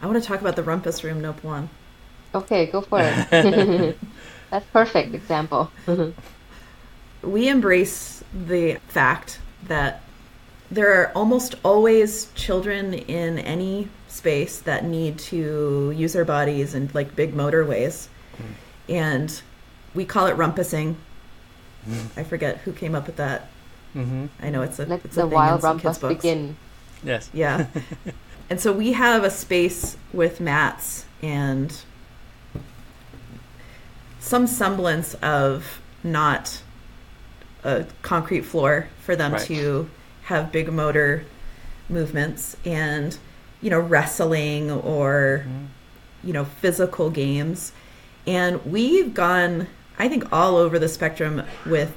I want to talk about the rumpus room, Noppawan. Okay, go for it. That's perfect example. we embrace the fact that there are almost always children in any space that need to use their bodies in like big motor ways. Mm. And we call it rumpusing. Mm. I forget who came up with that. Mm-hmm. I know it's a, Let it's the a wild rumpus begin. Yes. Yeah. and so we have a space with mats and some semblance of not a concrete floor for them right. to have big motor movements and you know wrestling or mm. you know physical games and we've gone i think all over the spectrum with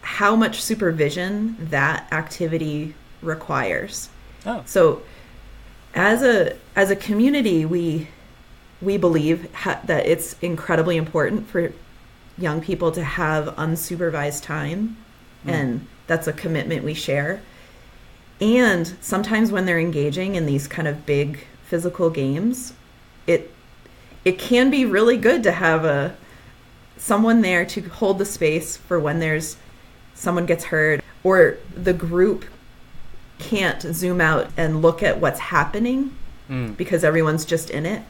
how much supervision that activity requires oh. so as a as a community we we believe ha- that it's incredibly important for young people to have unsupervised time mm. and that's a commitment we share and sometimes when they're engaging in these kind of big physical games it it can be really good to have a someone there to hold the space for when there's someone gets hurt or the group can't zoom out and look at what's happening mm. because everyone's just in it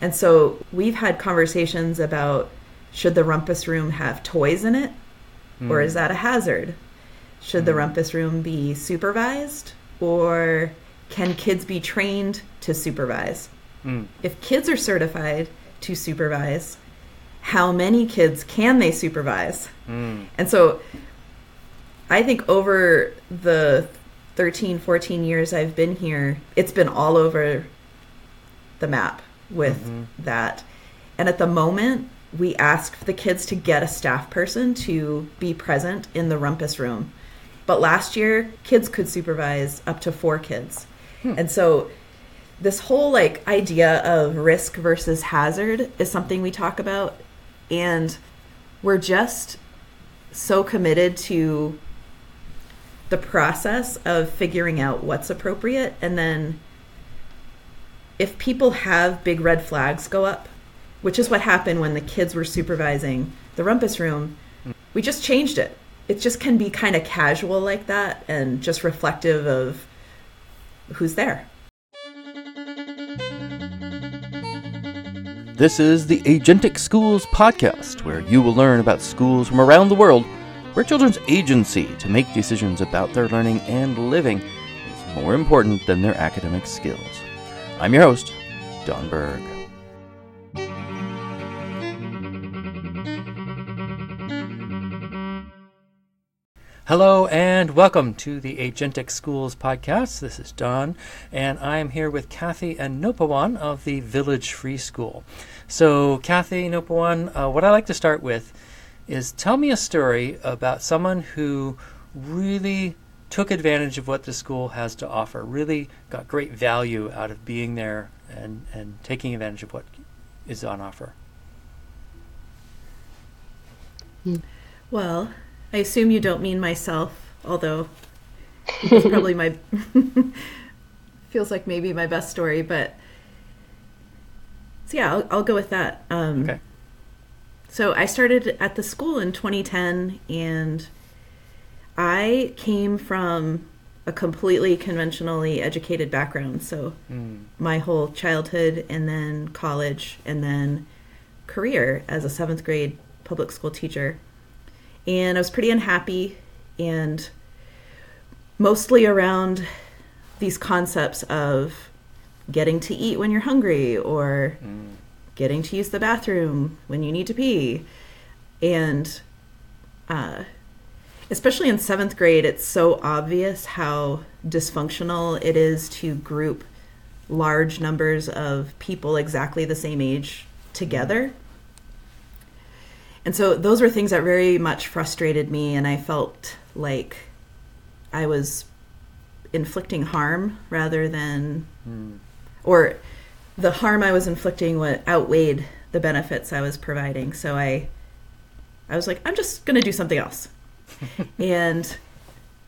and so we've had conversations about should the rumpus room have toys in it mm. or is that a hazard? Should mm. the rumpus room be supervised or can kids be trained to supervise? Mm. If kids are certified to supervise, how many kids can they supervise? Mm. And so I think over the 13, 14 years I've been here, it's been all over the map with mm-hmm. that. And at the moment, we asked the kids to get a staff person to be present in the rumpus room. But last year, kids could supervise up to four kids. Hmm. And so this whole like idea of risk versus hazard is something we talk about and we're just so committed to the process of figuring out what's appropriate and then if people have big red flags go up, which is what happened when the kids were supervising the rumpus room, mm. we just changed it. It just can be kind of casual like that and just reflective of who's there. This is the Agentic Schools podcast, where you will learn about schools from around the world where children's agency to make decisions about their learning and living is more important than their academic skills. I'm your host, Don Berg. Hello and welcome to the Agentic Schools podcast. This is Don, and I'm here with Kathy and Noppawan of the Village Free School. So, Kathy, Noppawan, uh, what I like to start with is tell me a story about someone who really took advantage of what the school has to offer, really got great value out of being there and, and taking advantage of what is on offer. Well, I assume you don't mean myself, although it's probably my feels like maybe my best story, but so yeah, I'll, I'll go with that. Um, okay. So I started at the school in 2010, and I came from a completely conventionally educated background. So mm. my whole childhood and then college and then career as a seventh grade public school teacher. And I was pretty unhappy and mostly around these concepts of getting to eat when you're hungry or mm. Getting to use the bathroom when you need to pee. And uh, especially in seventh grade, it's so obvious how dysfunctional it is to group large numbers of people exactly the same age together. And so those were things that very much frustrated me, and I felt like I was inflicting harm rather than, mm. or the harm I was inflicting what outweighed the benefits I was providing. So I, I was like, I'm just going to do something else. and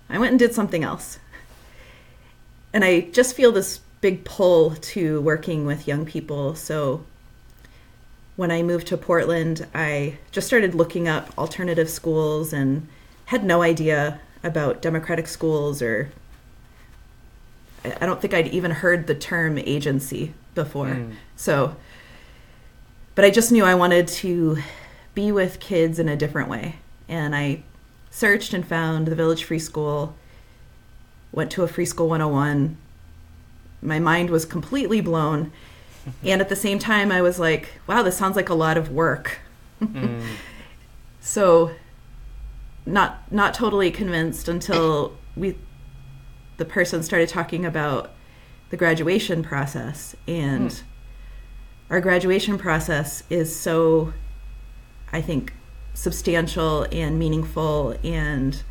I went and did something else. And I just feel this big pull to working with young people. So when I moved to Portland, I just started looking up alternative schools and had no idea about democratic schools or I don't think I'd even heard the term agency before. Mm. So, but I just knew I wanted to be with kids in a different way. And I searched and found the Village Free School, went to a Free School 101. My mind was completely blown. and at the same time, I was like, wow, this sounds like a lot of work. mm. So, not not totally convinced until we the person started talking about the graduation process and mm. our graduation process is so i think substantial and meaningful and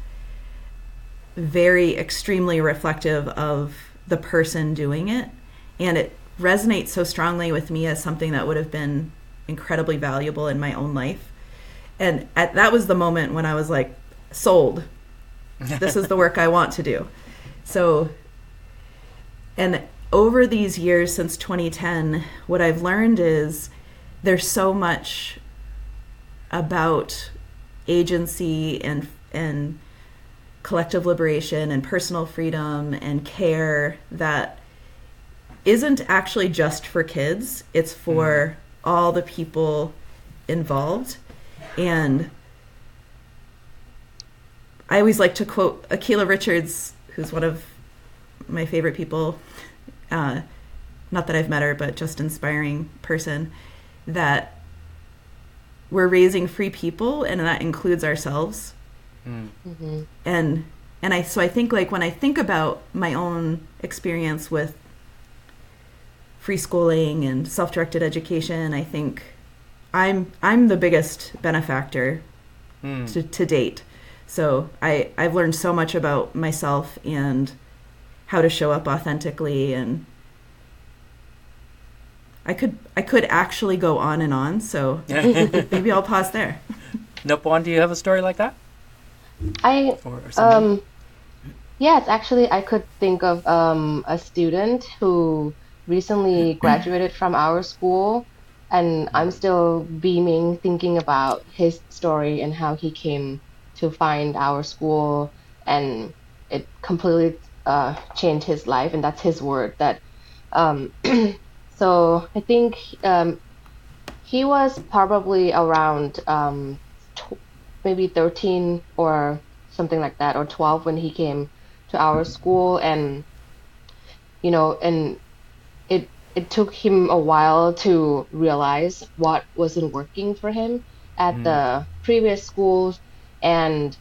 very extremely reflective of the person doing it. And it resonates so strongly with me as something that would have been incredibly valuable in my own life. And at, that was the moment when i was like sold. This is the work i want to do. So, and over these years since 2010, what I've learned is there's so much about agency and and collective liberation and personal freedom and care that isn't actually just for kids. It's for mm. all the people involved. And I always like to quote Akilah Richards who's one of my favorite people. Uh, not that I've met her, but just inspiring person. That we're raising free people, and that includes ourselves. Mm. Mm-hmm. And and I so I think like when I think about my own experience with free schooling and self-directed education, I think I'm I'm the biggest benefactor mm. to, to date so I, I've learned so much about myself and how to show up authentically and I could I could actually go on and on, so maybe I'll pause there. Noppawan, do you have a story like that? I or, or um yes, actually I could think of um, a student who recently graduated from our school and I'm still beaming thinking about his story and how he came to find our school, and it completely uh, changed his life. And that's his word. That um, so I think um, he was probably around um, tw- maybe 13 or something like that, or 12 when he came to our school, and you know, and it it took him a while to realize what wasn't working for him at mm. the previous schools and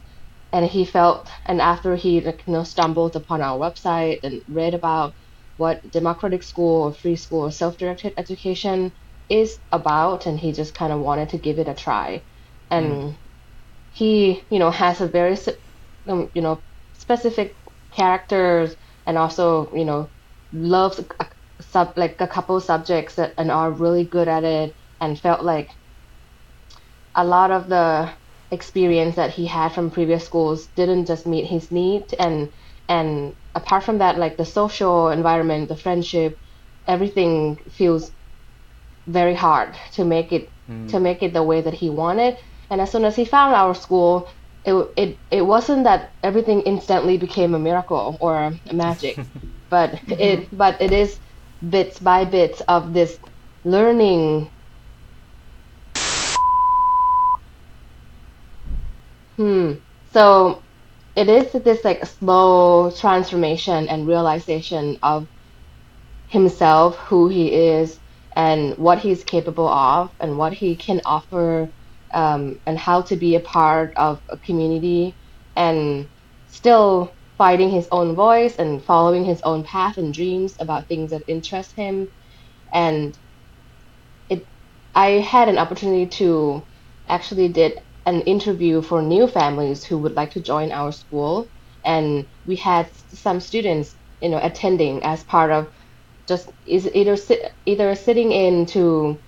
and he felt and after he like, you know stumbled upon our website and read about what democratic school or free school or self-directed education is about and he just kind of wanted to give it a try and mm. he you know has a very um, you know specific characters and also you know loves a, sub like a couple subjects that and are really good at it and felt like a lot of the experience that he had from previous schools didn't just meet his need and and apart from that like the social environment the friendship everything feels very hard to make it mm. to make it the way that he wanted and as soon as he found our school it it, it wasn't that everything instantly became a miracle or a magic but it but it is bits by bits of this learning Hmm. So it is this like slow transformation and realization of himself, who he is, and what he's capable of, and what he can offer, um, and how to be a part of a community, and still finding his own voice and following his own path and dreams about things that interest him. And it, I had an opportunity to actually did an interview for new families who would like to join our school, and we had some students, you know, attending as part of just is either sit, either sitting in to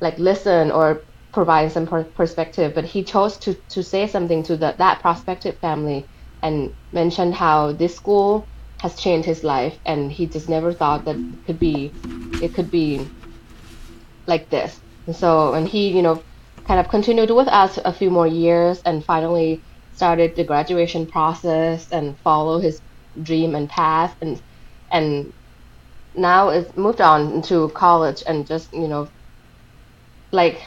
like listen or provide some per- perspective. But he chose to to say something to the, that prospective family and mentioned how this school has changed his life, and he just never thought that it could be it could be like this. And so, and he, you know, kind of continued with us a few more years, and finally started the graduation process and follow his dream and path, and and now is moved on to college and just you know like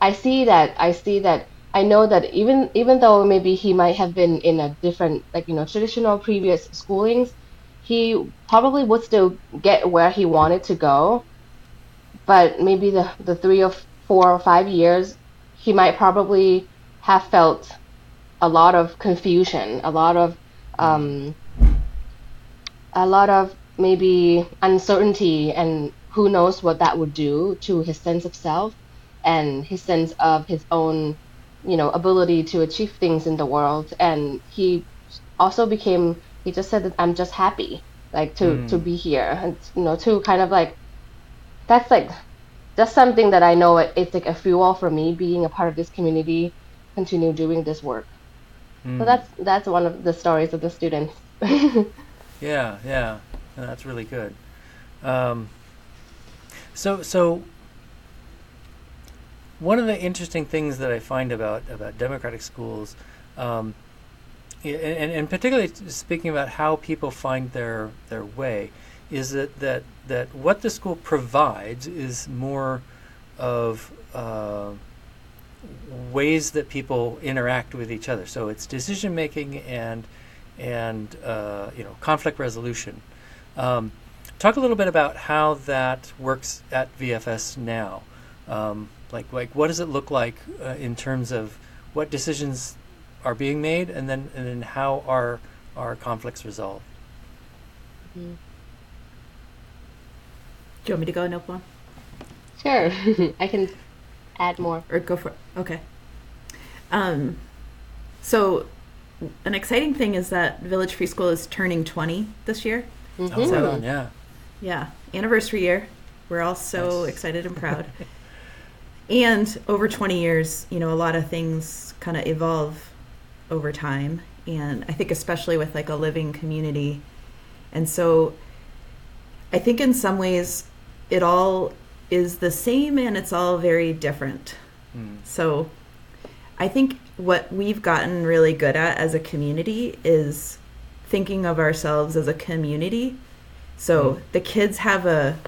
I see that I see that I know that even even though maybe he might have been in a different like you know traditional previous schoolings, he probably would still get where he wanted to go. But maybe the the three or four or five years, he might probably have felt a lot of confusion, a lot of um, a lot of maybe uncertainty and who knows what that would do to his sense of self and his sense of his own you know ability to achieve things in the world and he also became he just said that i'm just happy like to mm. to be here and you know to kind of like that's like that's something that i know it, it's like a fuel for me being a part of this community continue doing this work mm. so that's that's one of the stories of the students yeah yeah that's really good. Um, so, so one of the interesting things that I find about about democratic schools, um, and, and particularly speaking about how people find their their way, is that that that what the school provides is more of uh, ways that people interact with each other. So it's decision making and and uh, you know conflict resolution. Um, talk a little bit about how that works at VFS now. Um, like, like what does it look like uh, in terms of what decisions are being made, and then and then how are our conflicts resolved? Mm-hmm. Do you want me to go, Noppawan? Sure, I can add more. Or go for it. Okay. Um, so, an exciting thing is that Village Free School is turning 20 this year. Mm-hmm. Oh, so, yeah. Yeah. Anniversary year. We're all so nice. excited and proud. and over 20 years, you know, a lot of things kind of evolve over time. And I think, especially with like a living community. And so I think in some ways it all is the same and it's all very different. Mm. So I think what we've gotten really good at as a community is thinking of ourselves as a community. So mm. the kids have a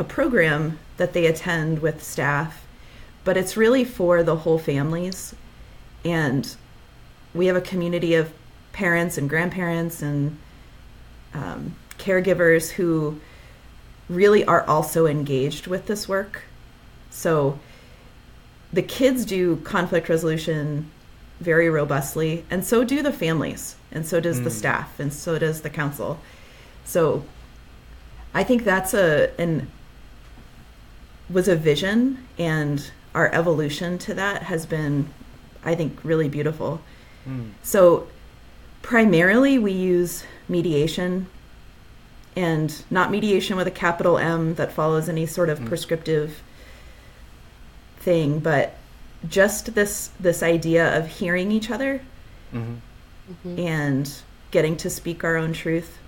a program that they attend with staff, but it's really for the whole families. And we have a community of parents and grandparents and um, caregivers who really are also engaged with this work. So the kids do conflict resolution very robustly, and so do the families and so does mm. the staff and so does the council so i think that's a an was a vision and our evolution to that has been i think really beautiful mm. so primarily we use mediation and not mediation with a capital M that follows any sort of mm. prescriptive thing, but just this this idea of hearing each other mm-hmm mm-hmm. and getting to speak our own truth.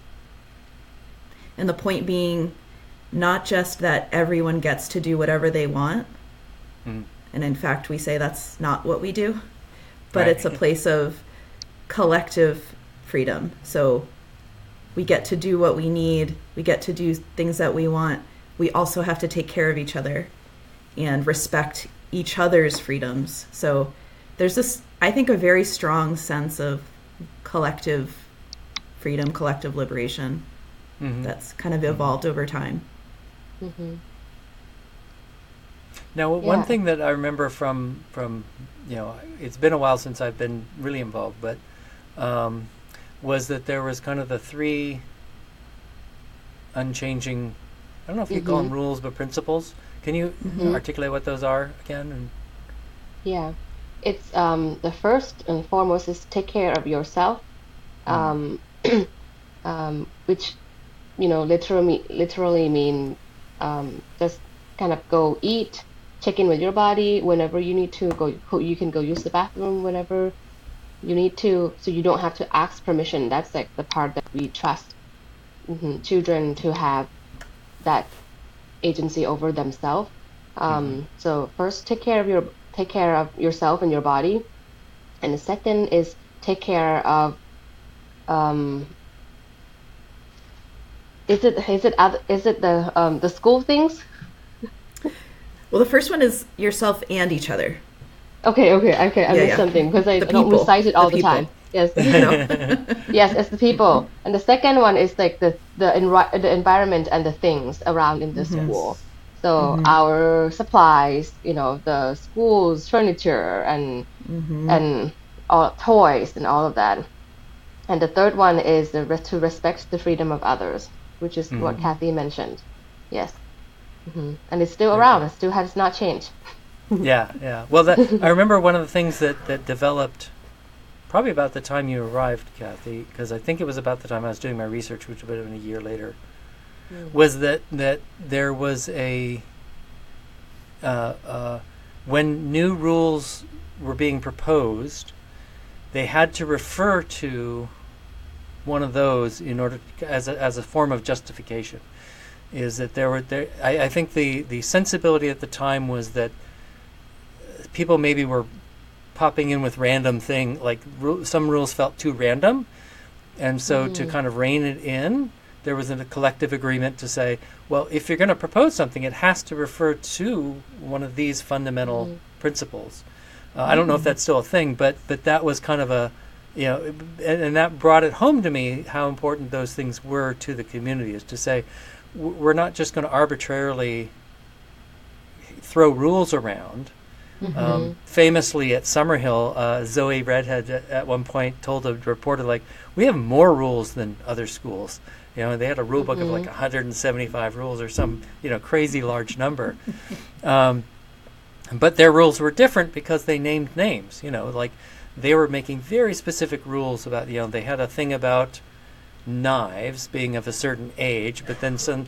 And the point being, not just that everyone gets to do whatever they want. Mm. And in fact, we say that's not what we do, but right. it's a place of collective freedom. So we get to do what we need, we get to do things that we want. We also have to take care of each other and respect each other's freedoms. So there's this, I think, a very strong sense of collective freedom, collective liberation mm-hmm. that's kind of evolved over time. Mm-hmm. Now, yeah. one thing that I remember from from you know, it's been a while since I've been really involved, but um, was that there was kind of the three unchanging. I don't know if you mm-hmm. call them rules, but principles. Can you mm-hmm. articulate what those are again? And yeah, it's um, the first and foremost is take care of yourself, mm. um, um, which you know literally literally mean um, just kind of go eat, check in with your body whenever you need to go. You can go use the bathroom whenever you need to so you don't have to ask permission. That's like the part that we trust mm-hmm, children to have that agency over themselves. Um, mm-hmm. so first take care of your take care of yourself and your body. And the second is take care of um, is it is it is it the um, the school things? Well the first one is yourself and each other Okay, okay, okay. I yeah, missed yeah. something because I, I don't recite it all the, the time. Yes. yes, it's the people. And the second one is like the the, enri- the environment and the things around in the mm-hmm. school. So mm-hmm. our supplies, you know, the school's furniture and mm-hmm. and all toys and all of that. And the third one is the to respect the freedom of others, which is what mm-hmm. Kathy mentioned. Yes. Mm-hmm. And it's still around. It still has not changed. yeah, yeah. Well, that, I remember one of the things that, that developed probably about the time you arrived, Kathy, because I think it was about the time I was doing my research, which would have been a year later, mm. was that, that there was a, uh, uh, when new rules were being proposed, they had to refer to one of those in order to, as a, as a form of justification. Is that there were there? I, I think the the sensibility at the time was that people maybe were popping in with random thing like ru- some rules felt too random and so mm. to kind of rein it in there was a collective agreement to say well if you're going to propose something it has to refer to one of these fundamental mm. principles uh, i don't know if mm. that's still a thing but but that was kind of a you know and, and, that brought it home to me how important those things were to the community is to say we're not just going to arbitrarily throw rules around Mm-hmm. Um, famously at Summerhill, uh, Zoe Readhead at one point told a reporter, like, we have more rules than other schools. You know, they had a rule book mm-hmm. of like 175 rules or some, you know, crazy large number. um, but their rules were different because they named names. You know, like they were making very specific rules about, you know, they had a thing about knives being of a certain age, but then some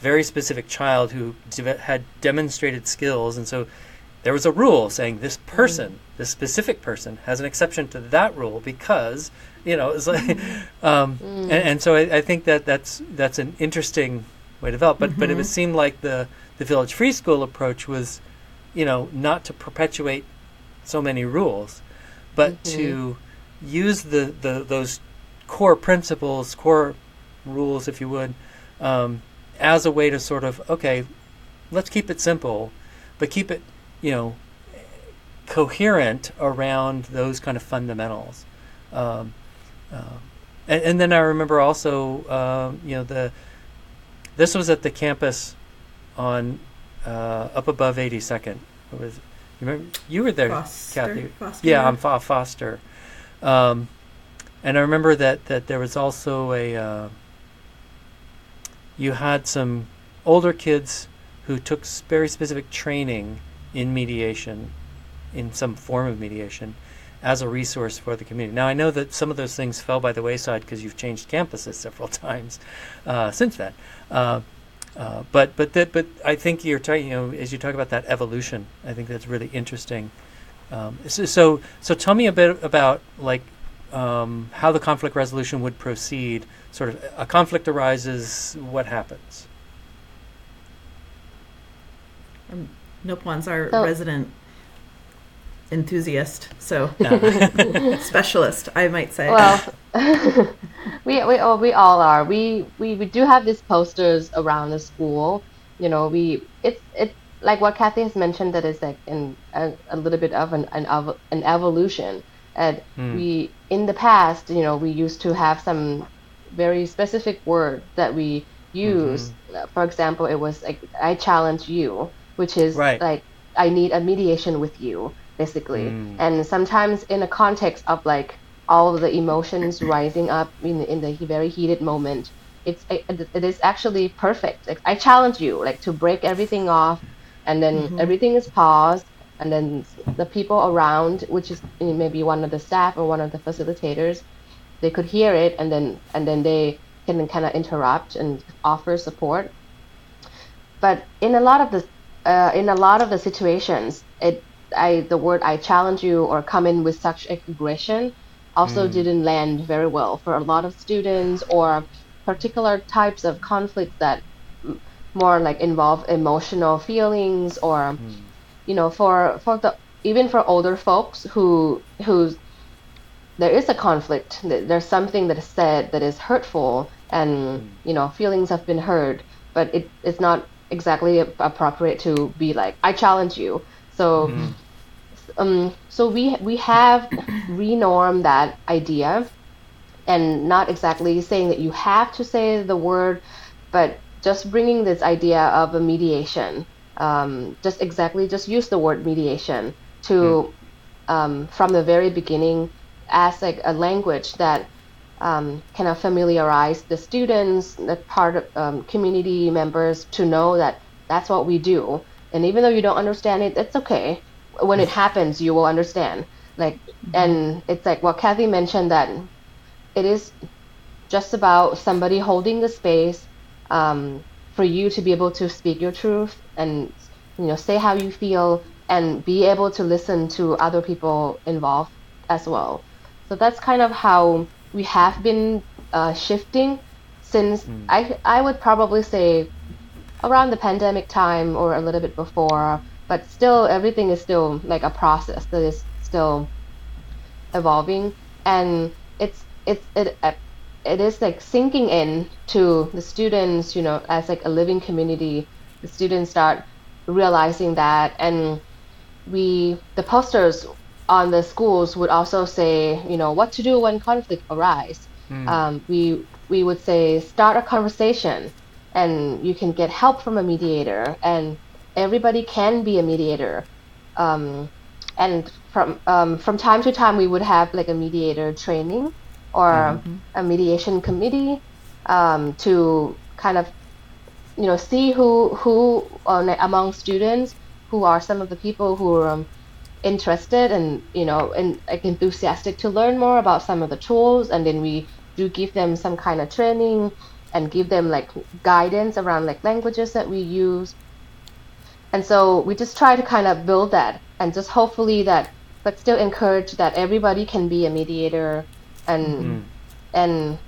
very specific child who de- had demonstrated skills, and so there was a rule saying this person, this specific person, has an exception to that rule because you know it's like, mm-hmm. um, mm. and, and, so I, I, think that that's that's an interesting way to develop. But mm-hmm. but it would mm-hmm. seem like the the village free school approach was, you know, not to perpetuate so many rules, but mm-hmm. to use the, the those core principles, core rules, if you would, um, as a way to sort of okay, let's keep it simple, but keep it you know, coherent around those kind of fundamentals. Um, uh, and, and, then I remember also, um, you know, the this was at the campus on uh, up above 82nd. What was you remember? You were there, Foster, Kathy. Foster. Yeah, I'm Foster. Um, and I remember that that there was also a uh, you had some older kids who took very specific training in mediation, in some form of mediation, as a resource for the community. Now, I know that some of those things fell by the wayside because you've changed campuses several times uh, since then. Uh, uh, but but that but I think you're talking you know as you talk about that evolution, I think that's really interesting. Um, so, so, so tell me a bit about like um, how the conflict resolution would proceed. Sort of a conflict arises, what happens? Um, Noppawan's our so, resident enthusiast, so specialist, I might say. Well, we we oh, we all are. We, we we do have these posters around the school. You know, we it's it's like what Kathy has mentioned that is like in a, a little bit of an an, an evolution. And mm. we in the past, you know, we used to have some very specific word that we use. Mm-hmm. For example, it was like I challenge you which is right. like I need a mediation with you, basically. Mm. And sometimes in a context of like all of the emotions rising up in in the very heated moment, it's it, it is actually perfect. Like I challenge you, like to break everything off, and then mm-hmm. everything is paused, and then the people around, which is maybe one of the staff or one of the facilitators, they could hear it, and then and then they can kind of interrupt and offer support. But in a lot of the uh, in a lot of the situations, it I the word I challenge you or come in with such aggression, also mm. didn't land very well for a lot of students or particular types of conflict that more like involve emotional feelings or mm. you know for for the even for older folks who who's there is a conflict there's something that is said that is hurtful and mm. you know feelings have been hurt but it, it's not exactly appropriate to be like i challenge you so mm um, so we we have renormed that idea, and not exactly saying that you have to say the word, but just bringing this idea of a mediation. Um, just exactly just use the word mediation to mm. um, from the very beginning as like a language that um, kind of familiarize the students, the part of um, community members to know that that's what we do. And even though you don't understand it, that's okay when it happens, you will understand. Like, and it's like what Kathy mentioned that it is just about somebody holding the space um, for you to be able to speak your truth and you know say how you feel and be able to listen to other people involved as well. So that's kind of how we have been uh, shifting since mm. I I would probably say around the pandemic time or a little bit before but still everything is still like a process that is still evolving and it's it's it it is like sinking in to the students you know as like a living community the students start realizing that and we the posters on the schools would also say you know what to do when conflict arise mm. um, we we would say start a conversation and you can get help from a mediator and everybody can be a mediator. Um, and from um, from time to time, we would have like a mediator training or mm-hmm. a mediation committee um, to kind of you know see who who uh, among students who are some of the people who are um, interested and you know and like enthusiastic to learn more about some of the tools and then we do give them some kind of training and give them like guidance around like languages that we use and so we just try to kind of build that and just hopefully that, but still encourage that everybody can be a mediator and, mm-hmm. and,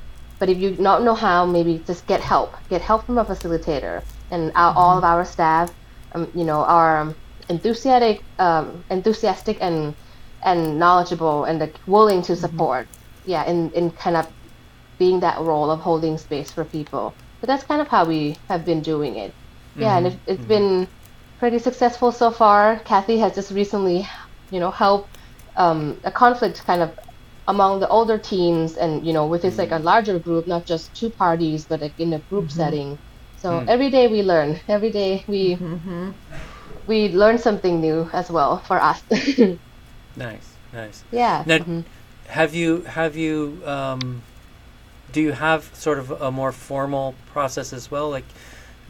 but if you don't know how, maybe just get help. Get help from a facilitator. And our, mm-hmm. all of our staff, um, you know, are enthusiastic, um, enthusiastic and and knowledgeable and like, willing to mm-hmm. support. Mm-hmm. Yeah, in in kind of being that role of holding space for people. But that's kind of how we have been doing it. Yeah, and it, has mm-hmm. been pretty successful so far. Kathy has just recently, you know, helped um, a conflict kind of among the older teens, and you know, with this like a mm-hmm. larger group, not just two parties, but like in a group mm-hmm. setting. So mm. every day we learn. Every day we mm-hmm. We learned something new as well for us. nice, nice. Yeah. Now, mm-hmm. have you have you um, do you have sort of a more formal process as well? Like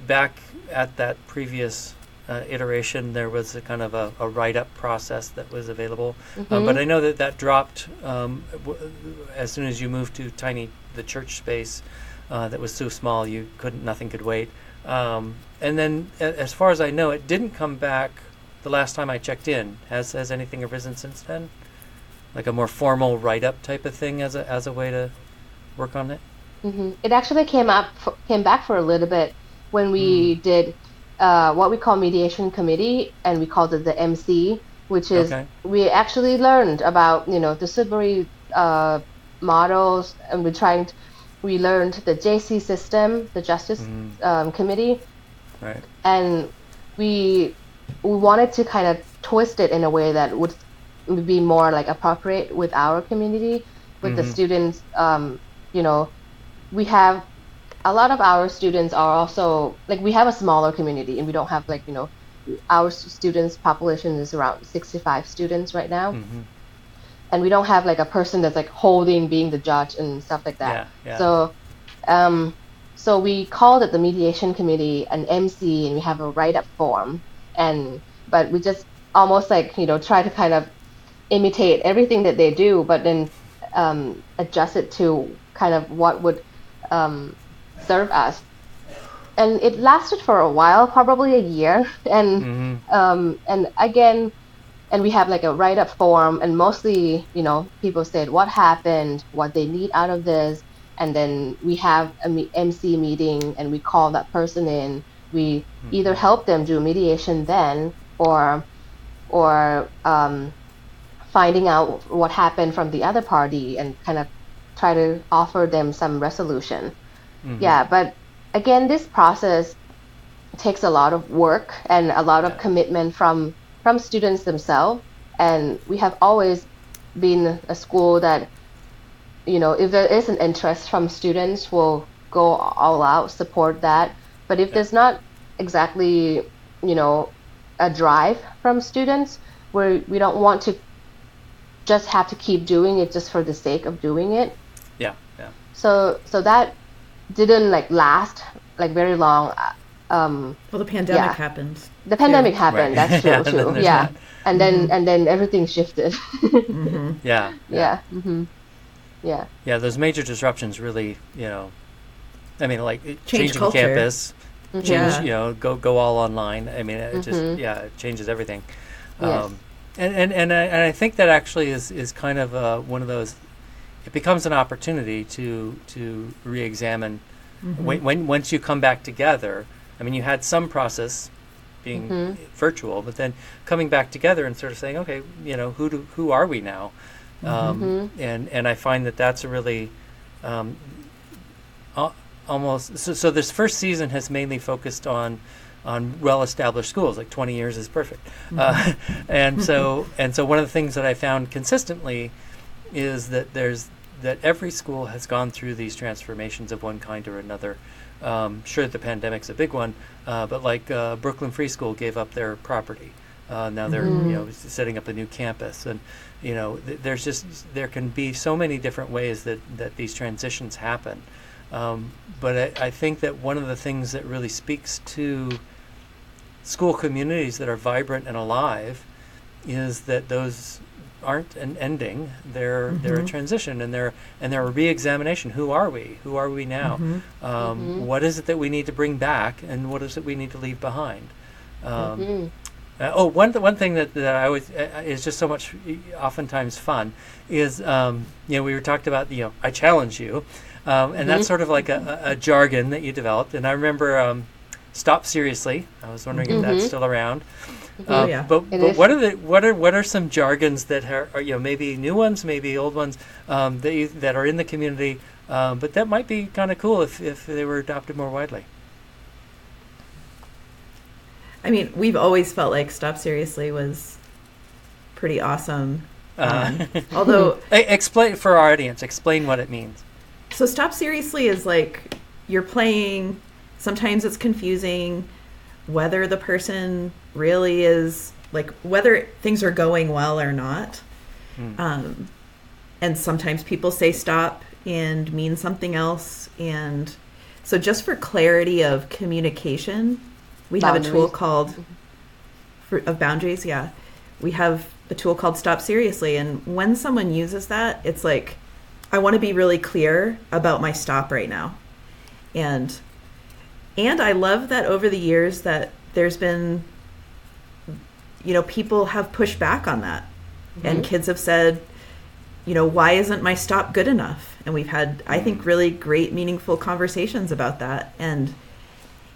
back at that previous uh, iteration, there was a kind of a, a write-up process that was available. Mm-hmm. Um, but I know that that dropped um, w- as soon as you moved to tiny the church space uh, that was so small you couldn't nothing could wait. Um, and then, a- as far as I know, it didn't come back the last time I checked in. Has has anything arisen since then? Like a more formal write-up type of thing as a as a way to work on it. Mm-hmm. It actually came up for, came back for a little bit when we mm. did uh, what we call mediation committee, and we called it the MC, which is okay. we actually learned about you know the Sudbury uh, models, and we're trying. To, we learned the JC system, the Justice mm. um, Committee, right. and we we wanted to kind of twist it in a way that would be more like appropriate with our community, with mm-hmm. the students. Um, you know, we have a lot of our students are also like we have a smaller community and we don't have like you know our students population is around 65 students right now mm-hmm. And we don't have like a person that's like holding being the judge and stuff like that yeah, yeah. so um so we called it the mediation committee an mc and we have a write-up form and but we just almost like you know try to kind of imitate everything that they do but then um, adjust it to kind of what would um, serve us. And it lasted for a while, probably a year. And mm-hmm. um, and again, and we have like a write up form and mostly you know people said what happened what they need out of this and then we have a mc meeting and we call that person in we mm-hmm. either help them do mediation then or or um, finding out what happened from the other party and kind of try to offer them some resolution mm-hmm. yeah but again this process takes a lot of work and a lot of commitment from from students themselves. And we have always been a school that, you know, if there is an interest from students, we'll go all out, support that. But if there's not exactly, you know, a drive from students, where we don't want to just have to keep doing it just for the sake of doing it. Yeah, yeah. So so that didn't like last like very long. Um, well, the pandemic yeah. happened. The pandemic too. happened. Right. That's true yeah, too. Yeah, that. and then mm-hmm. and then everything shifted. mm-hmm. Yeah. Yeah. Mm-hmm. Yeah. Yeah. Those major disruptions really, you know, I mean, like Change changing culture. campus, mm-hmm. change, yeah. you know, go go all online. I mean, it just mm-hmm. yeah, it changes everything. Yes. Um, and and and I, and I think that actually is is kind of uh, one of those. It becomes an opportunity to to re-examine mm-hmm. when, when once you come back together I mean, you had some process being mm-hmm. virtual, but then coming back together and sort of saying, okay, you know, who do, who are we now? Um, mm-hmm. And and I find that that's a really um, almost so, so. This first season has mainly focused on on well-established schools, like 20 years is perfect. Mm-hmm. Uh, and so and so one of the things that I found consistently is that there's that every school has gone through these transformations of one kind or another. Um, sure, the pandemic's a big one, uh, but like uh, Brooklyn Free School gave up their property. Uh, now they're mm-hmm. you know setting up a new campus, and you know th- there's just there can be so many different ways that that these transitions happen. Um, but I, I think that one of the things that really speaks to school communities that are vibrant and alive is that those aren't an ending; they're mm-hmm. they're a mm-hmm. transition, and they're and they're a re-examination. Who are we? Who are we now? Mm-hmm. Um, mm-hmm. what is it that we need to bring back, and what is it we need to leave behind? Um, mm-hmm. uh, oh, one th- one thing that, that I always uh, is just so much, oftentimes fun, is um, you know we were talked about you know I challenge you, um, and that's mm-hmm. sort of like a, a, jargon that you developed. And I remember um, stop seriously. I was wondering if that's still around. Mm-hmm. Uh, oh, yeah. But, but what are the what are what are some jargons that are, are you know maybe new ones, maybe old ones um, that you, that are in the community, um, but that might be kind of cool if if they were adopted more widely. I mean, we've always felt like Stop Seriously was pretty awesome. Uh, um, although, explain for our audience, explain what it means. So, Stop Seriously is like you're playing. Sometimes it's confusing whether the person really is like whether things are going well or not. Mm. Um, and sometimes people say stop and mean something else. And so, just for clarity of communication, we boundaries. have a tool called for, of boundaries. Yeah, we have a tool called Stop Seriously. And when someone uses that, it's like, I want to be really clear about my stop right now. And and I love that over the years that there's been you know people have pushed back on that mm-hmm. and kids have said you know why isn't my stop good enough and we've had i think mm. really great meaningful conversations about that and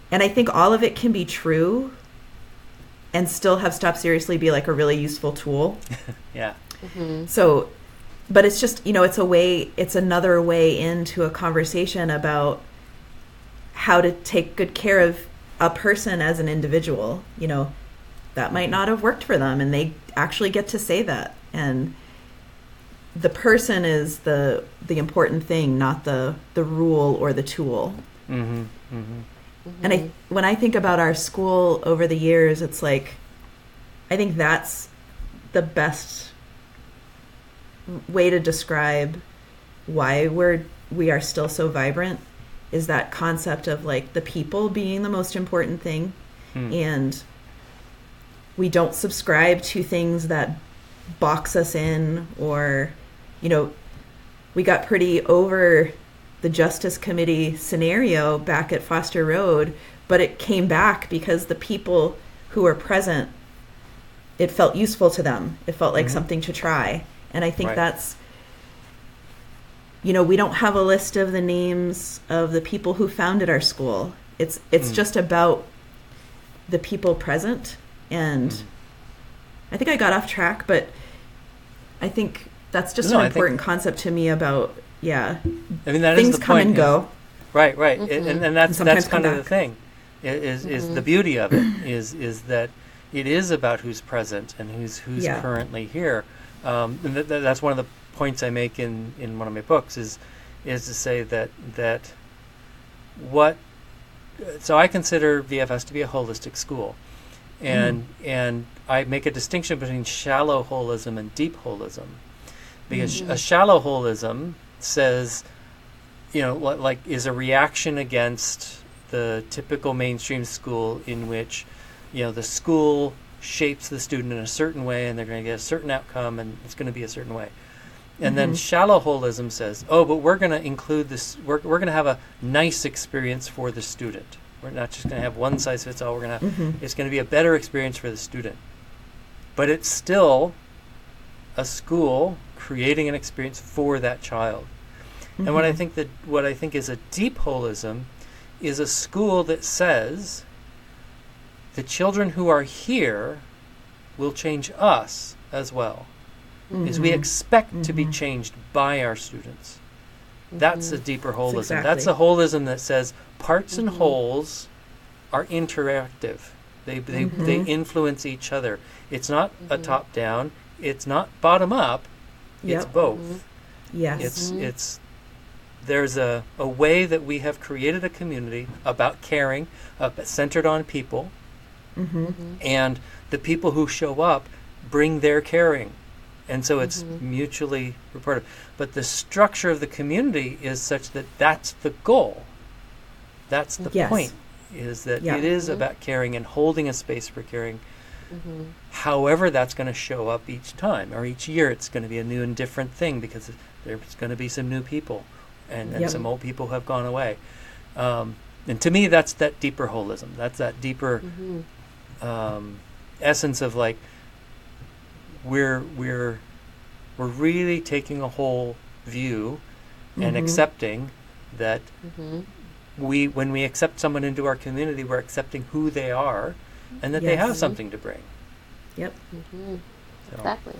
and i think all of it can be true and still have stop seriously be like a really useful tool yeah mm-hmm. so but it's just you know it's a way it's another way into a conversation about how to take good care of a person as an individual you know that might not have worked for them and they actually get to say that. And the person is the the important thing not the the rule or the tool. Mm-hmm, mm-hmm. and i when i think about our school over the years it's like i think that's the best way to describe why we're we are still so vibrant is that concept of like the people being the most important thing hmm. and we don't subscribe to things that box us in or you know we got pretty over the justice committee scenario back at foster road but it came back because the people who were present it felt useful to them. It felt like mm-hmm. something to try. And I think right. that's you know, we don't have a list of the names of the people who founded our school. It's it's mm. just about the people present and mm. I think I got off track, but I think that's just no, an important think, concept to me about yeah. I mean that things come point, and go. Right, right, mm-hmm. and, and that's and that's kind of the thing. Is is mm-hmm. the beauty of it is is that it is about who's present and who's who's yeah. currently here. Um, and th- th- that's one of the points I make in, in one of my books is is to say that that what so I consider VFS to be a holistic school, and mm. and I make a distinction between shallow holism and deep holism, because mm-hmm. a shallow holism says, you know, like is a reaction against the typical mainstream school in which, you know, the school shapes the student in a certain way and they're going to get a certain outcome and it's going to be a certain way. And mm-hmm. then shallow holism says, oh, but we're going to include this, we're, we're going to have a nice experience for the student. We're not just going to have one size fits all. We're going to, mm-hmm. it's going to be a better experience for the student. But it's still a school creating an experience for that child. Mm-hmm. And what I mm-hmm. think that what I think is a deep holism is a school that says the children who are here will change us as well. Mm-hmm. Is we mm-hmm. expect mm-hmm. to be mm-hmm. changed by our students. That's a deeper holism. That's, exactly. That's a holism that says parts and wholes are interactive. They they, they influence each other. It's not a top down. It's not bottom up. Yep. It's both. Yes. It's it's there's a, a way that we have created a community about caring, uh, centered on people, mm-hmm. and the people who show up bring their caring. And so it's mm-hmm. mutually reported. But the structure of the community is such that that's the goal. That's the yes. point, is that yeah. it is mm-hmm. about caring and holding a space for caring. Mm-hmm. However, that's going to show up each time or each year, it's going to be a new and different thing because there's going to be some new people and, and yep. some old people who have gone away. Um, and to me, that's that deeper holism. That's that deeper mm-hmm. um, essence of like we're we're we're really taking a whole view mm-hmm. and accepting that mm-hmm. we when we accept someone into our community, we're accepting who they are and that yes. they have something to bring. Yep. Mm-hmm. So. Exactly.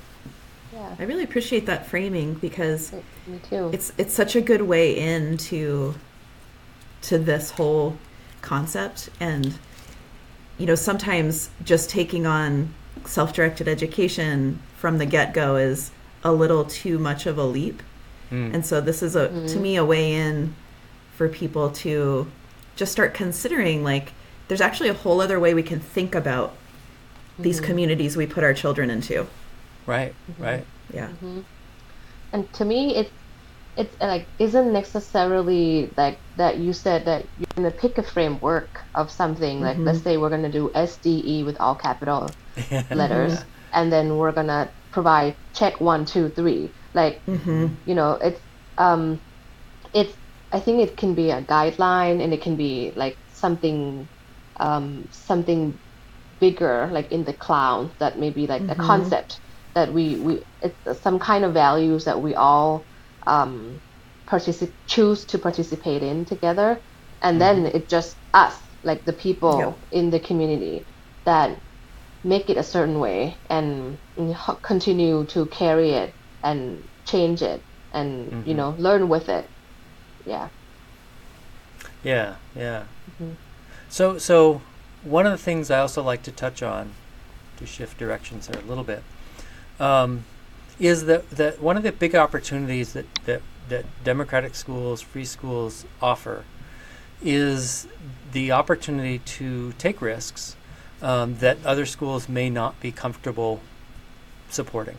Yeah. I really appreciate that framing because me too. It's it's such a good way into to this whole concept and you know sometimes just taking on self-directed education from the get-go is a little too much of a leap. Mm. And so this is a mm. to me a way in for people to just start considering like there's actually a whole other way we can think about these mm-hmm. communities we put our children into. Right, mm-hmm. right. Yeah. Mm-hmm. And to me, it's it's like isn't necessarily like that you said that you're gonna pick a framework of something like mm-hmm. let's say we're gonna do SDE with all capital letters yeah. and then we're gonna provide check one two three like mm-hmm. you know it's um it's I think it can be a guideline and it can be like something um something bigger like in the cloud that maybe like a mm-hmm. concept that we, we it's some kind of values that we all um, particip- choose to participate in together and mm-hmm. then it's just us like the people yep. in the community that make it a certain way and, continue to carry it and change it and mm-hmm. you know learn with it yeah yeah yeah mm-hmm. so so one of the things i also like to touch on to shift directions there a little bit um, is that, that one of the big opportunities that, that, that democratic schools, free schools offer is the opportunity to take risks um, that other schools may not be comfortable supporting.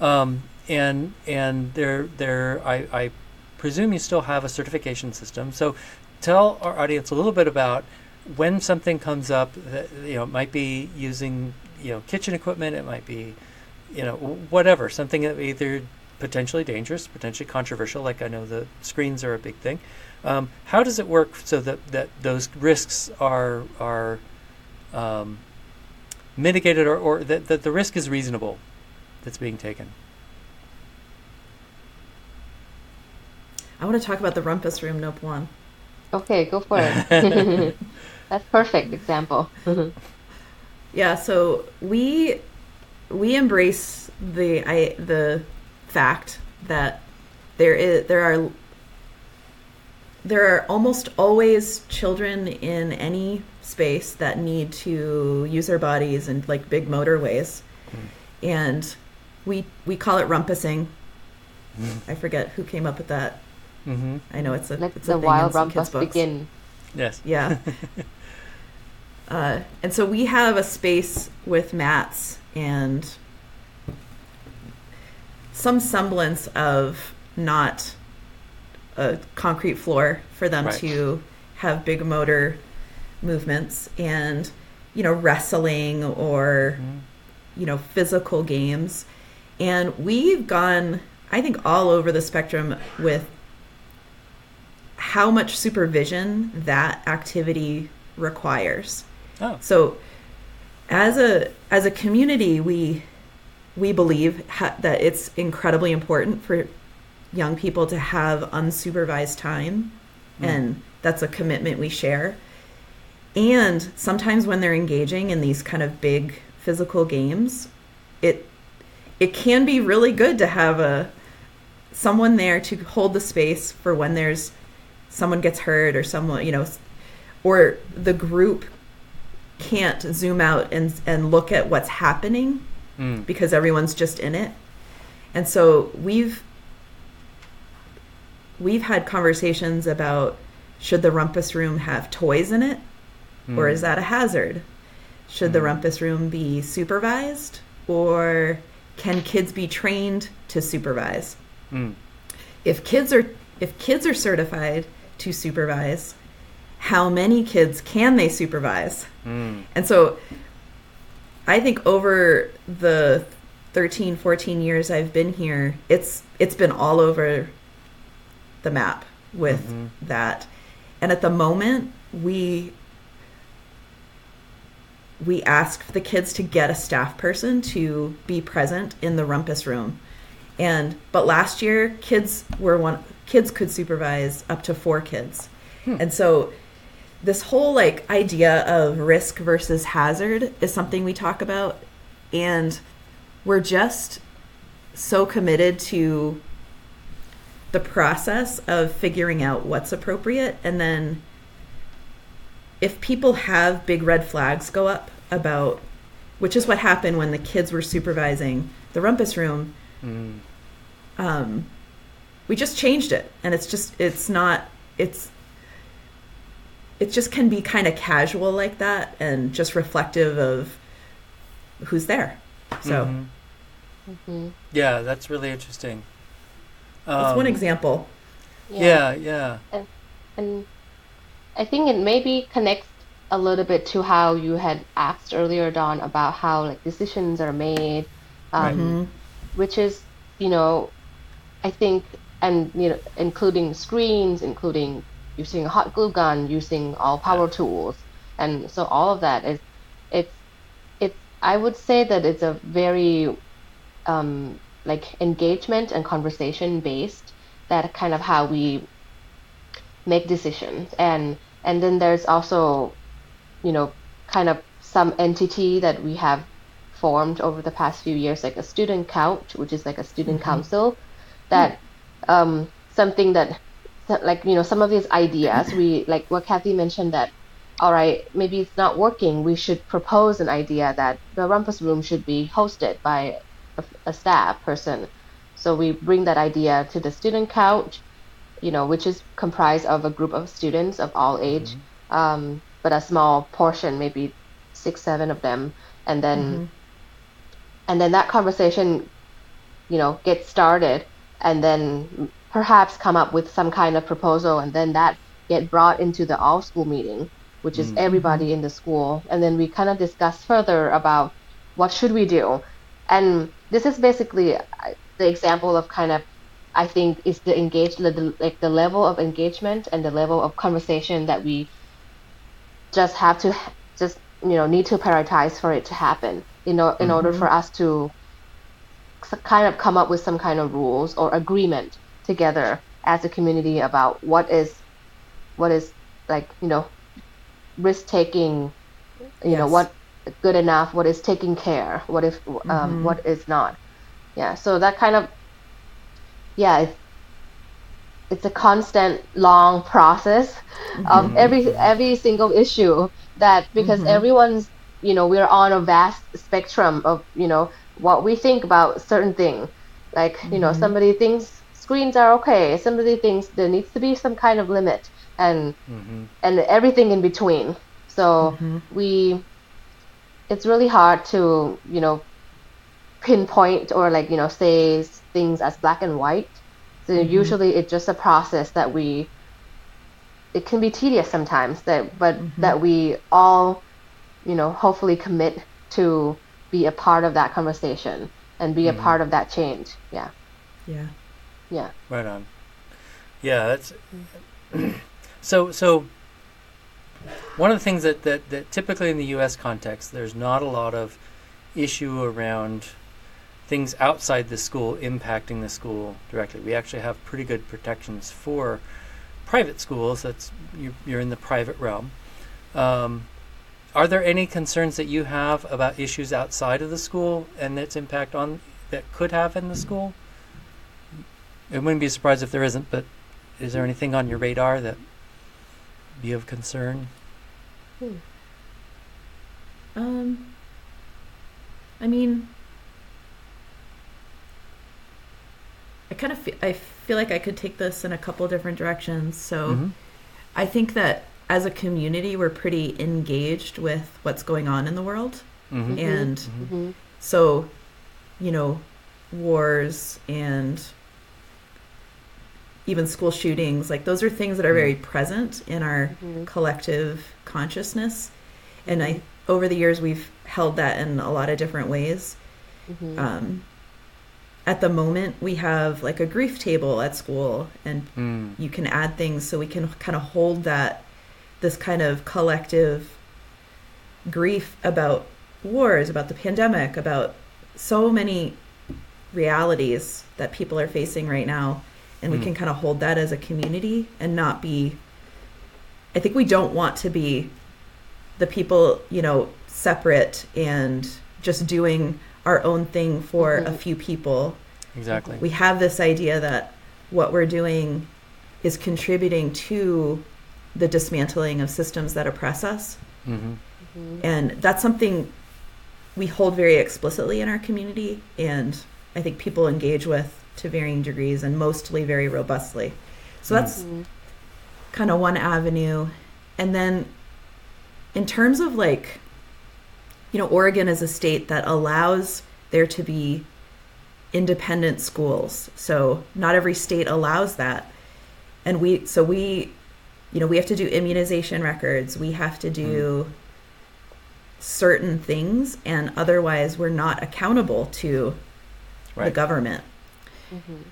Um, and and there there I, I presume you still have a certification system. So tell our audience a little bit about when something comes up that you know might be using you know kitchen equipment, it might be you know, whatever, something that either potentially dangerous, potentially controversial, like I know the screens are a big thing. Um, how does it work so that, that those risks are are um, mitigated or, or that, that the risk is reasonable that's being taken? I want to talk about the rumpus room, Noppawan. Okay, go for it. That's perfect example. yeah, so we we embrace the I the fact that there is there are there are almost always children in any space that need to use their bodies in like big motorways mm. and we we call it rumpusing mm. i forget who came up with that mm-hmm. i know it's a let it's the a wild rumpus begin yes yeah uh, and so we have a space with mats and some semblance of not a concrete floor for them right. to have big motor movements and you know wrestling or mm-hmm. you know physical games and we've gone i think all over the spectrum with how much supervision that activity requires oh. so as a as a community we we believe ha- that it's incredibly important for young people to have unsupervised time mm. and that's a commitment we share and sometimes when they're engaging in these kind of big physical games it it can be really good to have a someone there to hold the space for when there's someone gets hurt or someone you know or the group can't zoom out and and look at what's happening mm. because everyone's just in it and so we've we've had conversations about should the rumpus room have toys in it mm. or is that a hazard? Should mm. the rumpus room be supervised or can kids be trained to supervise? Mm. If kids are if kids are certified to supervise, how many kids can they supervise? Mm. And so I think over the 13 14 years I've been here, it's it's been all over the map with mm-hmm. that. And at the moment, we we ask the kids to get a staff person to be present in the rumpus room. And but last year kids were one kids could supervise up to 4 kids. Hmm. And so this whole like idea of risk versus hazard is something we talk about and we're just so committed to the process of figuring out what's appropriate and then if people have big red flags go up about which is what happened when the kids were supervising the rumpus room mm. um, we just changed it and it's just it's not it's it just can be kind of casual like that and just reflective of who's there so mm-hmm. Mm-hmm. yeah that's really interesting that's um, one example. Yeah, yeah. yeah. And, and I think it maybe connects a little bit to how you had asked earlier, Don, about how like decisions are made, um, mm-hmm. which is, you know, I think, and you know, including screens, including using a hot glue gun, using all power tools, and so all of that is, it's, it's. I would say that it's a very um, like engagement and conversation based that kind of how we make decisions and and then there's also you know kind of some entity that we have formed over the past few years like a student couch which is like a student mm-hmm. council that um, something that like you know some of these ideas we like what kathy mentioned that all right maybe it's not working we should propose an idea that the rumpus room should be hosted by a, a staff person. So we bring that idea to the student couch, you know, which is comprised of a group of students of all age, mm-hmm. um, but a small portion, maybe six, seven of them, and then mm-hmm. and then that conversation, you know, gets started, and then perhaps come up with some kind of proposal, and then that get brought into the all school meeting, which is mm-hmm. everybody in the school, and then we kind of discuss further about what should we do, and this is basically uh, the example of kind of I think is the engaged the, like the level of engagement and the level of conversation that we just have to just you know need to prioritize for it to happen in, o- in order for us to kind of come up with some kind of rules or agreement together as a community about what is what is like you know risk taking you know what good enough what is taking care what if um, what is not. Yeah so that kind of yeah it's, it's a constant long process of mm-hmm. every every single issue that because mm-hmm. everyone's you know we're on a vast spectrum of you know what we think about certain thing. Like you know mm-hmm. somebody thinks screens are okay somebody thinks there needs to be some kind of limit and and everything in between. So we it's really hard to you know pinpoint or like you know say things as black and white so mm-hmm. usually it's just a process that we it can be tedious sometimes that but mm-hmm. that we all you know hopefully commit to be a part of that conversation and be a mm-hmm. part of that change yeah Yeah. yeah Right on. Yeah, that's so. So one of the things that, that that typically in the U.S. context, there's not a lot of issue around things outside the school impacting the school directly. We actually have pretty good protections for private schools. That's you, you're in the private realm. Um, are there any concerns that you have about issues outside of the school and its impact on that could have in the school? It wouldn't be surprised if there isn't, but is there anything on your radar that be of concern? Um, I mean, I kind of feel, I feel like I could take this in a couple different directions. So Mhm. I think that as a community, we're pretty engaged with what's going on in the world. Mhm. And hmm so, you know, wars and even school shootings, like those are things that are very present in our collective consciousness. And I, over the years, we've held that in a lot of different ways. Um, at the moment, we have like a grief table at school, and Mm. you can add things so we can kind of hold that this kind of collective grief about wars, about the pandemic, about so many realities that people are facing right now. And we Mm. can kind of hold that as a community and not be. I think we don't want to be the people, you know, separate and just doing our own thing for a Mhm. few people Exactly. we have this idea that what we're doing is contributing to the dismantling of systems that oppress us. hmm And that's something we hold very explicitly in our community, and I think people engage with to varying degrees and mostly very robustly. So that's kind of one avenue. And then in terms of like, you know, Oregon is a state that allows there to be independent schools. So not every state allows that. And we, so we, you know, we have to do immunization records. We have to do certain things, and otherwise we're not accountable to the Right. government. Mm-hmm.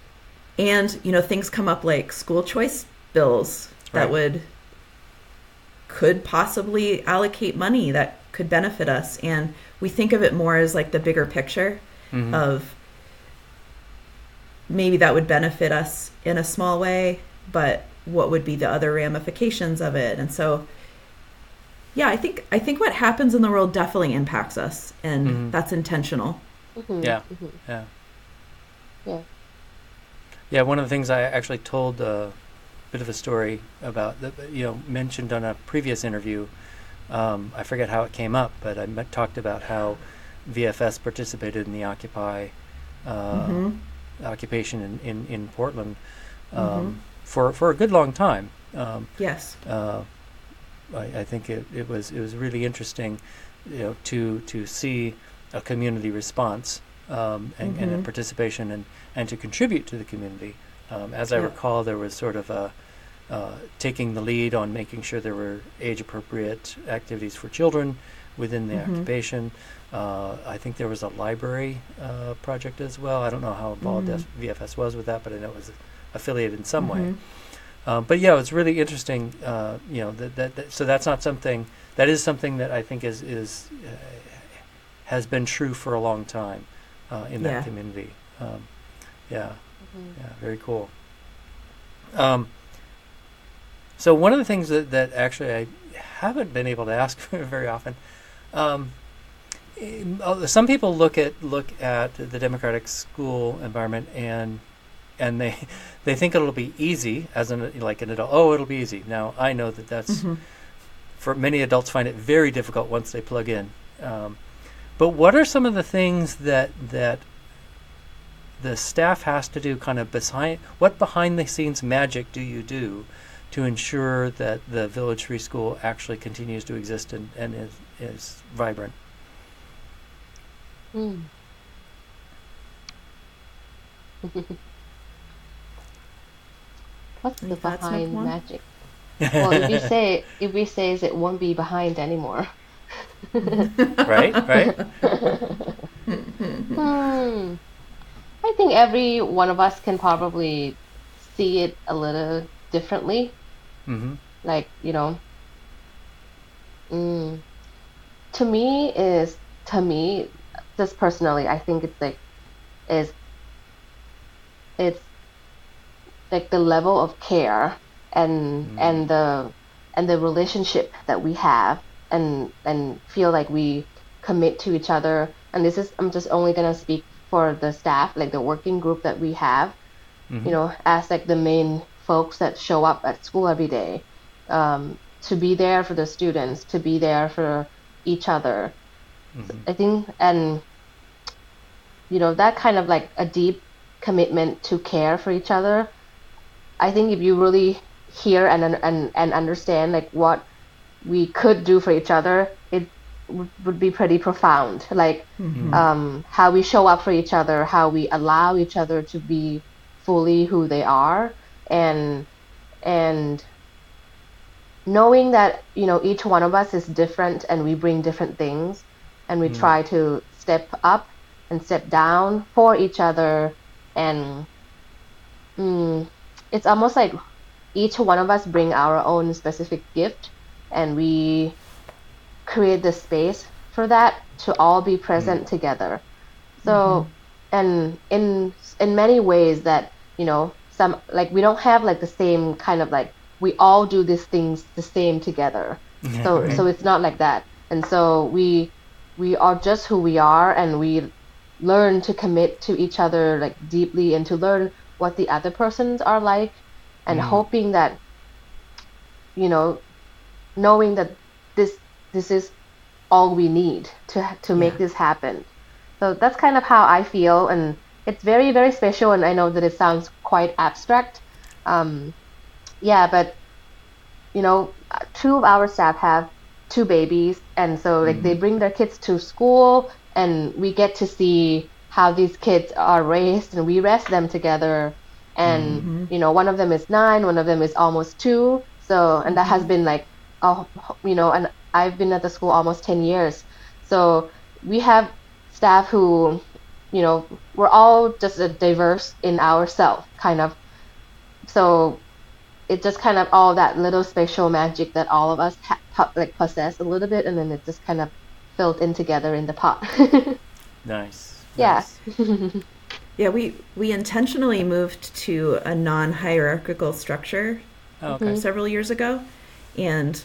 And, you know, things come up like school choice bills that Right. would could possibly allocate money that could benefit us and we think of it more as like the bigger picture Mhm. of maybe that would benefit us in a small way but what would be the other ramifications of it and so yeah i think i think what happens in the world definitely impacts us and Mhm. that's intentional Yeah. Yeah. Yeah. Yeah. One of the things I actually told a bit of a story about that you know mentioned on a previous interview. Um, I forget how it came up, but I met, talked about how VFS participated in the Occupy uh, Mhm. occupation in, in, in Portland um, for for a good long time. Um, yes uh, I, I think it, it was it was really interesting, you know, to to see a community response um, and, and a Mhm. participation and, and to contribute to the community. Um, as I Yeah. recall, there was sort of a uh, taking the lead on making sure there were age appropriate activities for children within the Mhm. occupation. Uh, I think there was a library uh, project as well. I don't know how involved Mhm. VFS was with that, but I know it was affiliated in some way. Mhm. Um, but yeah, it's really interesting. Uh, you know, that, that, that, so that's not something that is something that I think is is uh, has been true for a long time uh, in that Yeah. community. Um, yeah, Mhm. yeah, very cool. Um, so one of the things that, that actually I haven't been able to ask very often, um, uh, some people look at look at the democratic school environment and and they they think it'll be easy as an like an adult. Oh, it'll be easy. Now I know that that's Mhm. for many adults find it very difficult once they plug in. Um, but what are some of the things that that the staff has to do kind of behind what behind the scenes magic do you do to ensure that the village free school actually continues to exist and, and is, is vibrant Mm. What's the behind magic? Well, if you say if we say it won't be behind anymore. right right Hmm. I think every one of us can probably see it a little differently. Mm-hmm. Like, you know, mm, to me is to me, just personally, I think it's like is it's like the level of care and Mm. and the and the relationship that we have and and feel like we commit to each other and this is i'm just only going to speak for the staff like the working group that we have Mm-hmm. you know as like the main folks that show up at school every day um, to be there for the students to be there for each other Mhm. i think and you know that kind of like a deep commitment to care for each other i think if you really hear and and and understand like what we could do for each other it would, would be pretty profound like Mhm. um, how we show up for each other, how we allow each other to be fully who they are, and and knowing that you know each one of us is different and we bring different things, and we Mm. try to step up and step down for each other, and mm, it's almost like each one of us bring our own specific gift, and we create the space for that to all be present together. So, and in in many ways that you know some like we don't have like the same kind of like we all do these things the same together. So so it's not like that. And so we we are just who we are and we learn to commit to each other like deeply and to learn what the other persons are like and Mm. hoping that you know knowing that this this is all we need to to make Yeah. this happen. So that's kind of how I feel, and it's very very special. And I know that it sounds quite abstract. Um, yeah, but you know, two of our staff have two babies, and so like they mm-hmm. bring their kids to school, and we get to see how these kids are raised, and we raise them together. And mm-hmm. you know, one of them is nine, one of them is almost two. So, and that has mm-hmm. been like, oh, you know, and I've been at the school almost ten years. So we have staff who, you know, we're all just a diverse in ourselves, kind of. So it just kind of all that little spatial magic that all of us ha- po- like possess a little bit, and then it just kind of filled in together in the pot. nice Yeah. nice. Yeah, we we intentionally moved to a non-hierarchical structure Oh, okay several years ago, and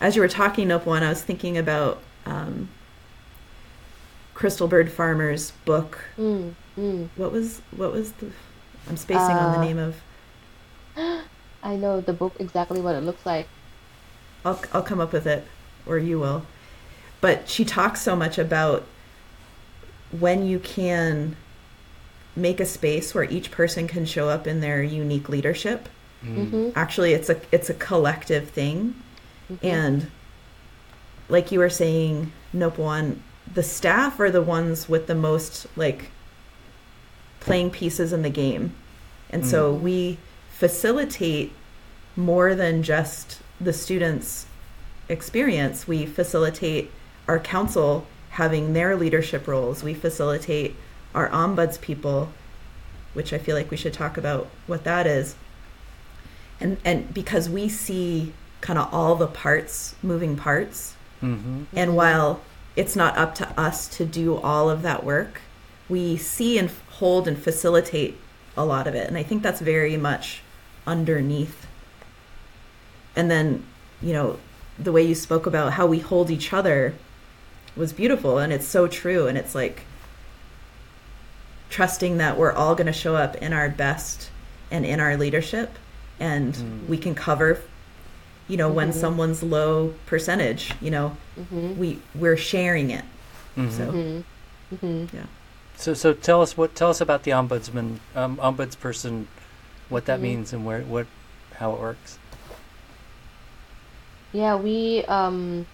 as you were talking, up one, I was thinking about um, Crystal Bird Farmer's book. mm, mm. What was what was the? I'm spacing on the Uh, name of. I know the book exactly what it looks like. I'll I'll come up with it, or you will. But she talks so much about when you can make a space where each person can show up in their unique leadership. Mm. hmm Actually, it's a it's a collective thing, and like you were saying, Noppawan, the staff are the ones with the most like playing pieces in the game, and so we facilitate more than just the students' experience. We facilitate our council having their leadership roles. We facilitate our ombuds people, which I feel like we should talk about what that is. and and because we see kind of all the parts moving parts Mm-hmm. and while it's not up to us to do all of that work we see and hold and facilitate a lot of it and i think that's very much underneath and then you know the way you spoke about how we hold each other was beautiful and it's so true and it's like trusting that we're all going to show up in our best and in our leadership and Mm. we can cover you know when Mhm. someone's low percentage you know Mm-hmm. we we're sharing it Mhm. so Mm-hmm. Mm-hmm. yeah So, so tell us what tell us about the ombudsman, um, ombudsperson, what that means and where what how it works. Yeah, we um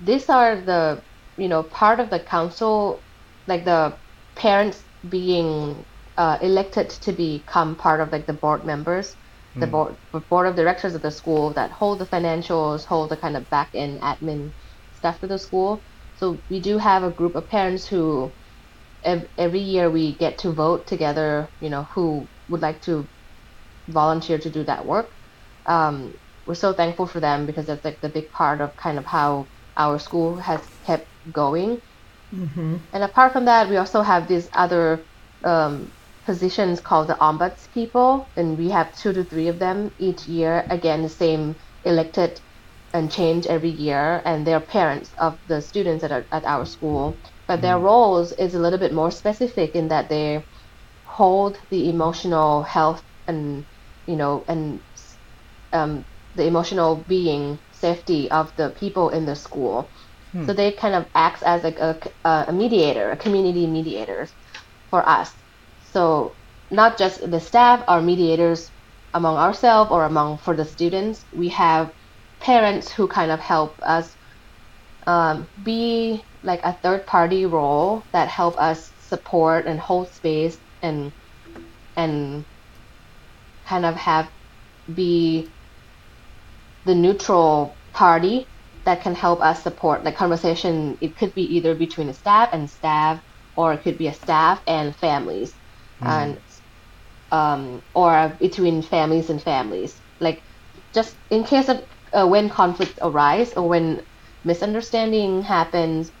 these are the you know part of the council like the parents being uh, elected to become part of like the board members, the Mm. board the board of directors of the school that hold the financials, hold the kind of back end admin stuff for the school. So we do have a group of parents who ev- every year we get to vote together, you know, who would like to volunteer to do that work. Um, we're so thankful for them because that's like the big part of kind of how our school has kept going. mm-hmm. And apart from that, we also have these other um, positions called the ombuds people, and we have two to three of them each year. Again, the same elected and change every year, and they're parents of the students at our, at our school. But their roles is a little bit more specific in that they hold the emotional health and you know and um, the emotional being safety of the people in the school. So they kind of acts as like a, a mediator, a community mediator for us. So not just the staff are mediators among ourselves or among for the students. We have parents who kind of help us um, be like a third party role that help us support and hold space and and kind of have be the neutral party that can help us support the conversation. It could be either between a staff and staff, or it could be a staff and families, and um, or between families and families. Like just in case of uh, when conflict arise or when misunderstanding happens,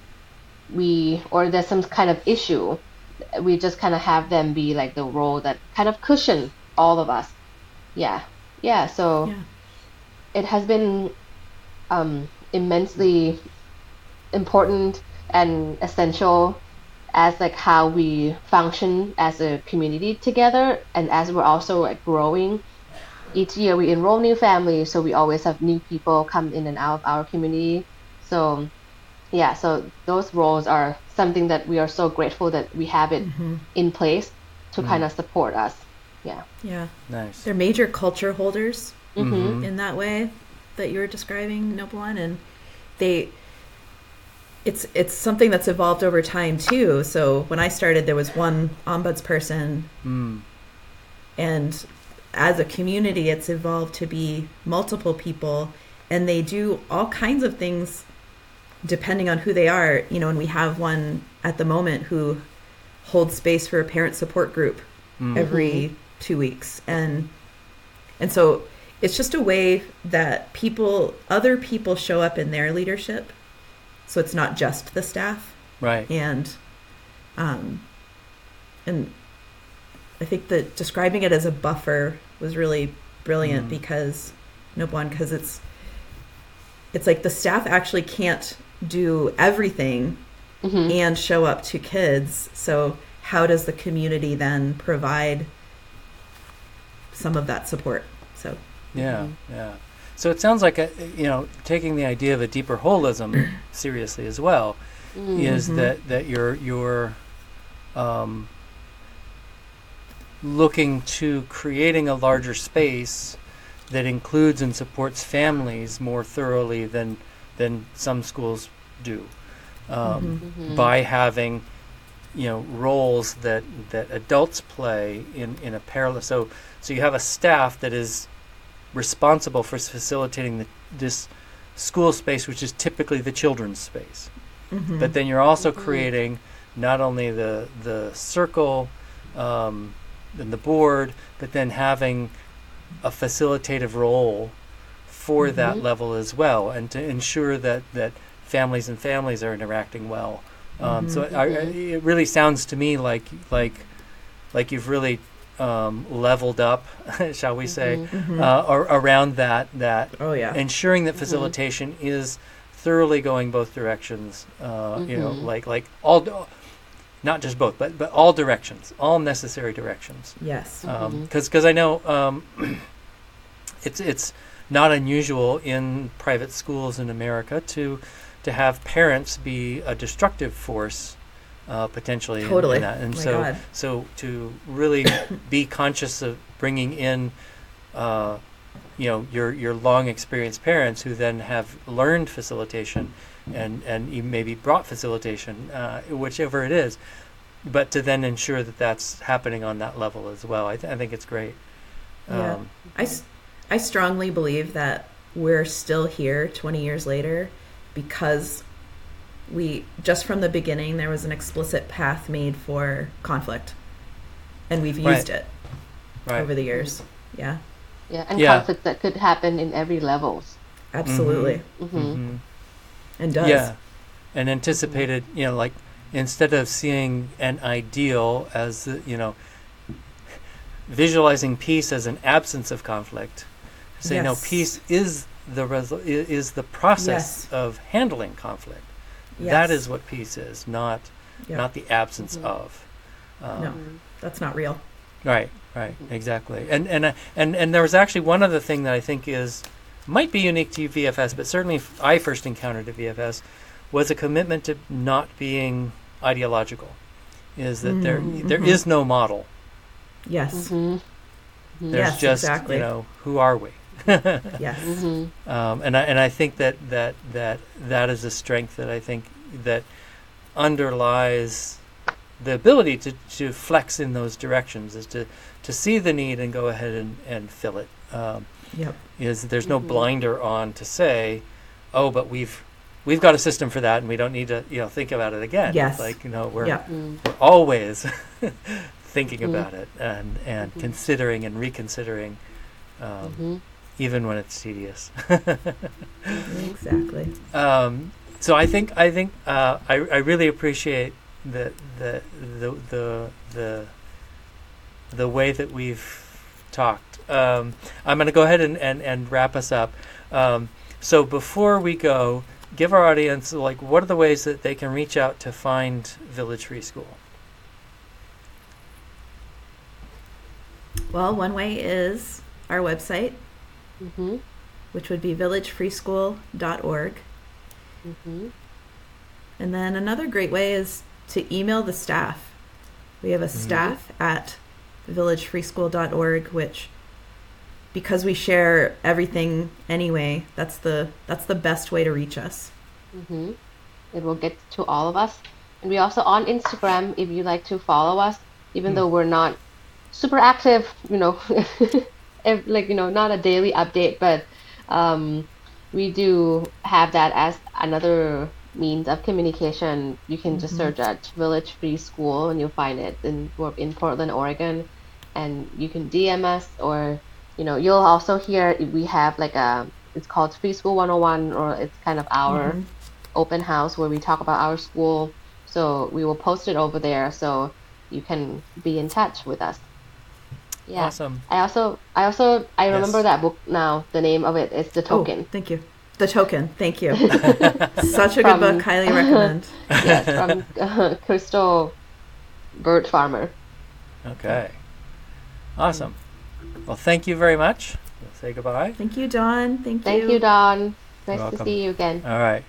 we or there's some kind of issue, we just kind of have them be like the role that kind of cushion all of us. Yeah, yeah. So yeah it has been um, immensely important and essential as like how we function as a community together and as we're also like growing. Each year we enroll new families so we always have new people come in and out of our community. So yeah so those roles are something that we are so grateful that we have it Mm-hmm. in place to kind of support us. Yeah. Yeah. Nice. they're major culture holders mm-hmm. in that way that you're describing Noppawan and they it's it's something that's evolved over time too. So when i started there was one ombuds person. Mm. and as a community it's evolved to be multiple people. And they do all kinds of things depending on who they are. You know and we have one at the moment who holds space for a parent support group Mm. every two weeks. And and so it's just a way that people other people show up in their leadership so it's not just the staff Right. and um and i think that describing it as a buffer was really brilliant Mm. because no one because it's it's like the staff actually can't do everything Mm-hmm. and show up to kids so how does the community then provide some of that support so Yeah. Yeah. So it sounds like a, you know taking the idea of a deeper holism seriously as well is Mhm. that that you're you're um, looking to creating a larger space that includes and supports families more thoroughly than than some schools do um, Mhm. by having you know roles that that adults play in in a parallel so so you have a staff that is responsible for facilitating the, this school space which is typically the children's space mhm. but then you're also Mhm. creating not only the the circle um, and the board, but then having a facilitative role for Mm-hmm. that level as well, and to ensure that that families and families are interacting well. Um, so I, I, it really sounds to me like like like you've really um, leveled up, shall we say, Mm-hmm. uh, ar- around that that Oh yeah. ensuring that facilitation is thoroughly going both directions. Uh, You know, Mhm. like like all, not just both, but but all directions, all necessary directions. yes. Because because I know um, it's it's not unusual in private schools in America to to have parents be a destructive force. Uh, potentially in- Totally. in that, and My so God. so to really be conscious of bringing in uh, you know your your long experienced parents who then have learned facilitation and and you maybe brought facilitation uh, whichever it is but to then ensure that that's happening on that level as well i, th- I think it's great Yeah. um, I, s- I strongly believe that we're still here 20 years later because we just from the beginning there was an explicit path made for conflict. And we've Right. used it right. over the years. Yeah. Yeah, and Yeah. conflict that could happen in every levels. absolutely. Hmm Mhm. and does. Yeah. And anticipated you know like instead of seeing an ideal as you know visualizing peace as an absence of conflict say no peace is the result is the process Yes. of handling conflict yes. that is what peace is not Yeah. not the absence Mhm. of um, No. that's not real Right, right, exactly. And and uh, and and there was actually one other thing that I think is might be unique to VFS, but certainly f- I first encountered at VFS was a commitment to not being ideological. Is that there Mm, there mhm. is no model. yes hmm There's Yes, just exactly. you know who are we? yes hmm Um, and I and I think that that that that is a strength that I think that underlies the ability to, to flex in those directions is to to see the need and go ahead and, and fill it. Um, yep is there's no Mhm. blinder on to say, oh, but we've we've got a system for that and we don't need to you know think about it again. It's Yes. like you know we're yep we're always thinking Mhm. about it and and Mhm. considering and reconsidering, um, hmm even when it's tedious. exactly um, so I think I think uh, I I really appreciate the the the the the, the way that we've talked. Um, I'm going to go ahead and, and, and wrap us up. Um, so before we go, give our audience like what are the ways that they can reach out to find Village Free School? well one way is our website hmm which would be villagefreeschool.org hmm And then another great way is to email the staff. We have a staff at villagefreeschool.org, which because we share everything anyway, that's the that's the best way to reach us. hmm It will get to all of us. And we also on Instagram, if you like to follow us, even Hmm. though we're not super active, you know, if, like, you know, not a daily update, but um, we do have that as another means of communication. You can just search at Village Free School and you'll find it in, in Portland, Oregon. And you can DM us or, you know, you'll also hear we have like a, it's called Free School 101 or it's kind of our Mhm. open house where we talk about our school. So we will post it over there so you can be in touch with us. Yeah. Awesome. I also I also I remember Yes. that book now. The name of it is The Oh, Token. thank you. The token. Thank you. Such a good book. Highly recommend. yes, from uh, Crystal Bird Farmer. Okay. Awesome. Well, thank you very much. We'll say goodbye. Thank you, Don. Thank, you. Thank you. you, Don. Nice to see you again. All right.